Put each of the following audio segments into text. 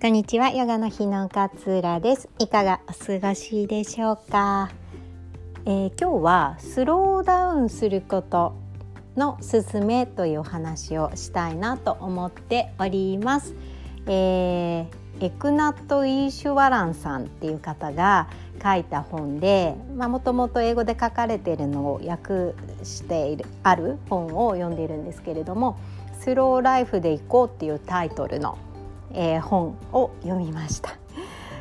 こんにちはヨガの日の勝浦です。いかがお過ごしでしょうか、えー、今日はスローダウンすることのすすめというお話をしたいなと思っております、えー、エクナット・イーシュワランさんっていう方が書いた本でもともと英語で書かれているのを訳しているある本を読んでいるんですけれども「スローライフで行こう」っていうタイトルのえー、本を読みました。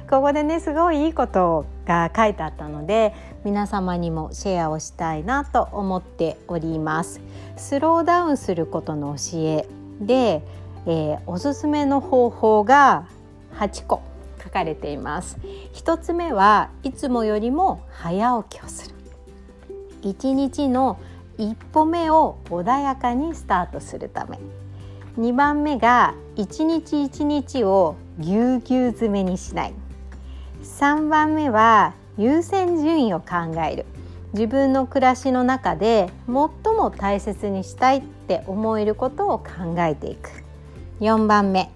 ここでねすごいいいことが書いてあったので皆様にもシェアをしたいなと思っております。スローダウンすることの教えで、えー、おすすめの方法が8個書かれています。1つ目はいつもよりも早起きをする。1日の一歩目を穏やかにスタートするため。2番目が一日一日をぎゅうぎゅう詰めにしない。3番目は優先順位を考える。自分の暮らしの中で最も大切にしたいって思えることを考えていく。4番目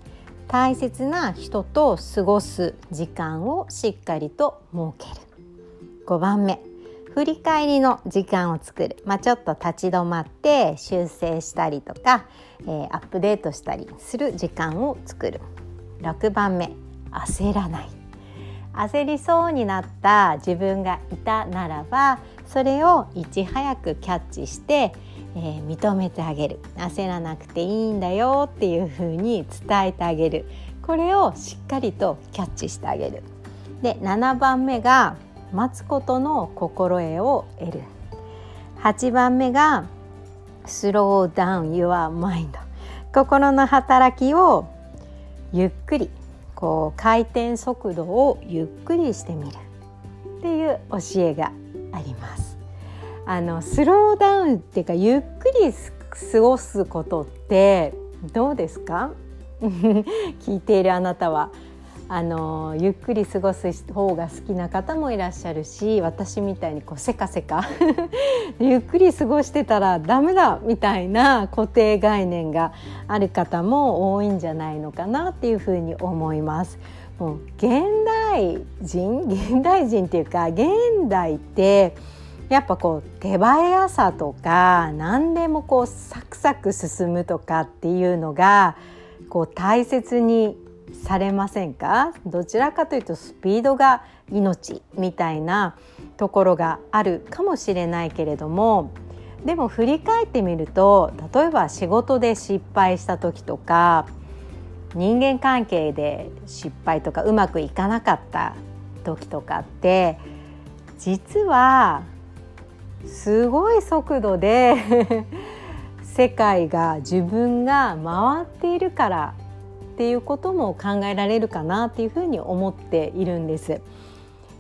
大切な人と過ごす時間をしっかりと設ける。5番目振り返りの時間を作る、まあ、ちょっと立ち止まって修正したりとか、えー、アップデートしたりする時間を作る。6番目。焦らない。焦りそうになった自分がいたならばそれをいち早くキャッチして、えー、認めてあげる。焦らなくていいんだよっていうふうに伝えてあげる。これをしっかりとキャッチしてあげる。で7番目が待つことの心得を得る。8番目がスローダウン your mind 心の働きをゆっくりこう回転速度をゆっくりしてみる。っていう教えがあります。あのスローダウンっていうかゆっくり過ごすことってどうですか？聞いているあなたは。あのゆっくり過ごす方が好きな方もいらっしゃるし私みたいにこうせかせか ゆっくり過ごしてたらダメだみたいな固定概念がある方も多いんじゃないのかなっていうふうに思います。もう現代人 現代人っていうか現代ってやっぱこう手早さとか何でもこうサクサク進むとかっていうのがこう大切にされませんか？どちらかというとスピードが命みたいなところがあるかもしれないけれども。でも振り返ってみると例えば仕事で失敗した時とか人間関係で失敗とかうまくいかなかった時とかって実はすごい速度で 世界が自分が回っているからっていうことも考えられるかなっていうふうに思っているんです。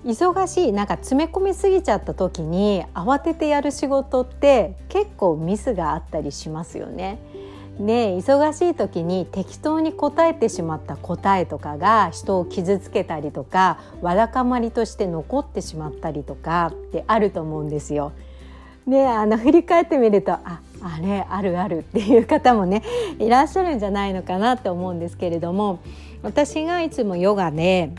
忙しいなんか詰め込みすぎちゃった時に慌ててやる仕事って結構ミスがあったりしますよね。で忙しい時に適当に答えてしまった答えとかが人を傷つけたりとかわだかまりとして残ってしまったりとかってあると思うんですよ。であの振り返ってみるとああれあるあるっていう方もねいらっしゃるんじゃないのかなと思うんですけれども私がいつもヨガで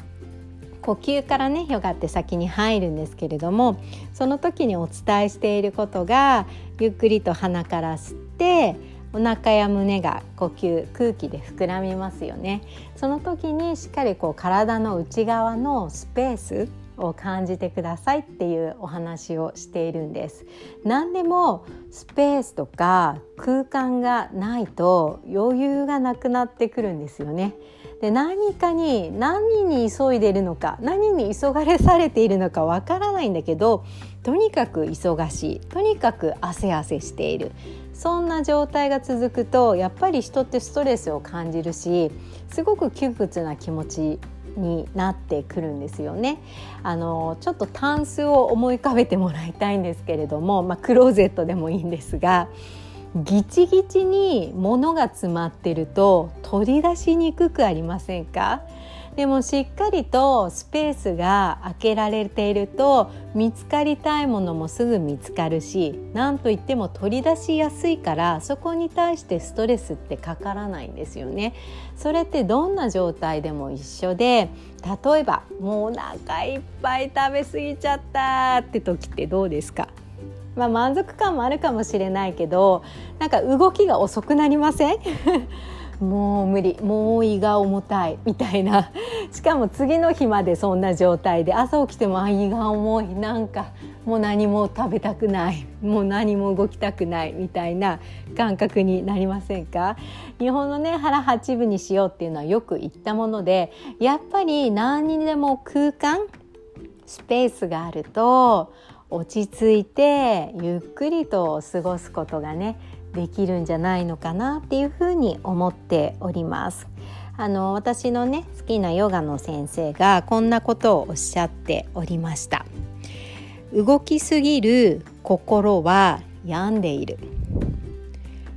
呼吸からねヨガって先に入るんですけれどもその時にお伝えしていることがゆっくりと鼻から吸ってお腹や胸が呼吸空気で膨らみますよね。その時にしっかりこう体の内側のスペースを感じてくださいっていうお話をしているんです。何でもスペースとか空間がないと余裕がなくなってくるんですよね。で何かに何に急いでいるのか何に急がれされているのかわからないんだけどとにかく忙しい。とにかく汗汗している。そんな状態が続くとやっぱり人ってストレスを感じるしすごく窮屈な気持ちになってくるんですよね。あのちょっとタンスを思い浮かべてもらいたいんですけれども、まあ、クローゼットでもいいんですがギチギチに物が詰まってると取り出しにくくありませんか？でもしっかりとスペースが空けられていると見つかりたいものもすぐ見つかるし何といっても取り出しやすいからそこに対してストレスってかからないんですよね。それってどんな状態でも一緒で例えばもうお腹いっぱい食べ過ぎちゃったって時ってどうですか？まあ、満足感もあるかもしれないけどなんか動きが遅くなりません？もう無理もう胃が重たいみたいな。しかも次の日までそんな状態で朝起きても胃が重いなんかもう何も食べたくないもう何も動きたくないみたいな感覚になりませんか？日本のね腹八分にしようっていうのはよく言ったものでやっぱり何にでも空間スペースがあると落ち着いてゆっくりと過ごすことがねできるんじゃないのかなっていうふうに思っております。あの私のね好きなヨガの先生がこんなことをおっしゃっておりました。動きすぎる心は病んでいる。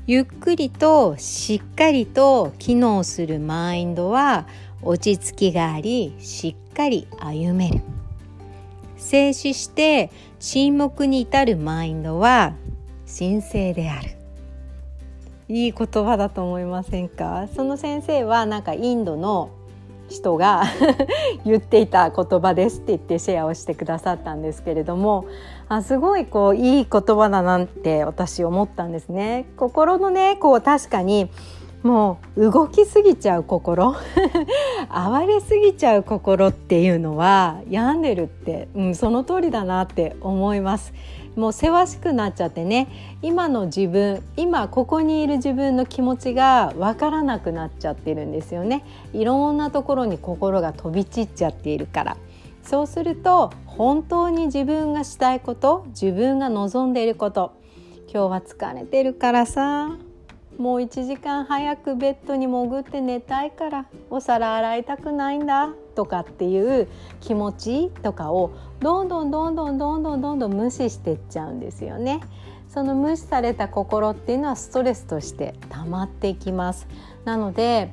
ゆっくりとしっかりと機能するマインドは落ち着きがありしっかり歩める。静止して沈黙に至るマインドは神聖であるいい言葉だと思いませんか？その先生はなんかインドの人が 言っていた言葉ですって言ってシェアをしてくださったんですけれどもあすごいこういい言葉だなって私思ったんですね。心のねこう確かにもう動きすぎちゃう心 哀れすぎちゃう心っていうのは病んでるって、うん、その通りだなって思いますもうせわしくなっちゃってね。今の自分今ここにいる自分の気持ちがわからなくなっちゃってるんですよね。いろんなところに心が飛び散っちゃっているから。そうすると本当に自分がしたいこと自分が望んでいること。今日は疲れてるからさ。もう1時間早くベッドに潜って寝たいから。お皿洗いたくないんだ。とかっていう気持ちとかをどんどんどんどんどんどんどんどん無視してっちゃうんですよね。その無視された心っていうのはストレスとして溜まっていきます。なので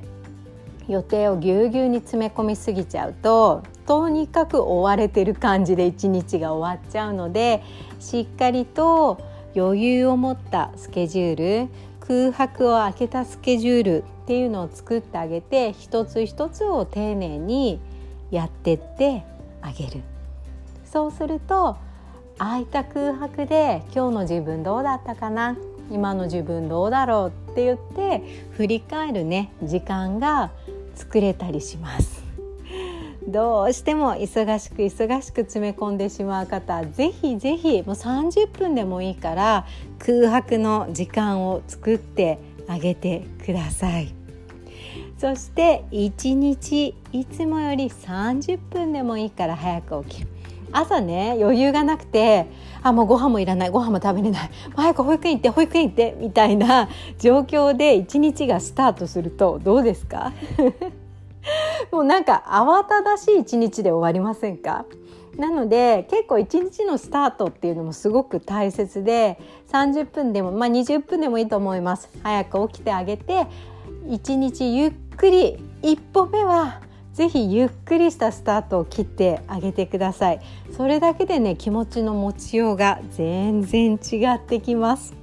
予定をぎゅうぎゅうに詰め込みすぎちゃうととにかく追われてる感じで一日が終わっちゃうのでしっかりと余裕を持ったスケジュール空白を空けたスケジュールっていうのを作ってあげて一つ一つを丁寧にやってってあげる。そうすると空いた空白で今日の自分どうだったかな？今の自分どうだろうって言って振り返るね時間が作れたりします。どうしても忙しく忙しく詰め込んでしまう方ぜひぜひもう30分でもいいから空白の時間を作ってあげてください。そして1日いつもより30分でもいいから早く起きる。朝ね余裕がなくてあもうご飯もいらないご飯も食べれない。早く保育園行って保育園行ってみたいな状況で一日がスタートするとどうですか？もうなんか慌ただしい一日で終わりませんか？なので結構一日のスタートっていうのもすごく大切で30分でもまあ20分でもいいと思います。早く起きてあげて一日ゆっくり一歩目はぜひゆっくりしたスタートを切ってあげてください。それだけでね気持ちの持ちようが全然違ってきます。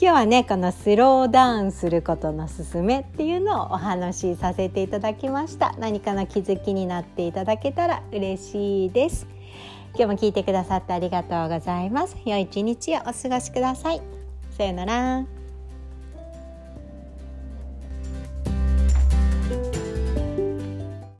今日はねこのスローダウンすることのすすめっていうのをお話しさせていただきました。何かの気づきになっていただけたら嬉しいです。今日も聞いてくださってありがとうございます。良い一日をお過ごしください。さようなら。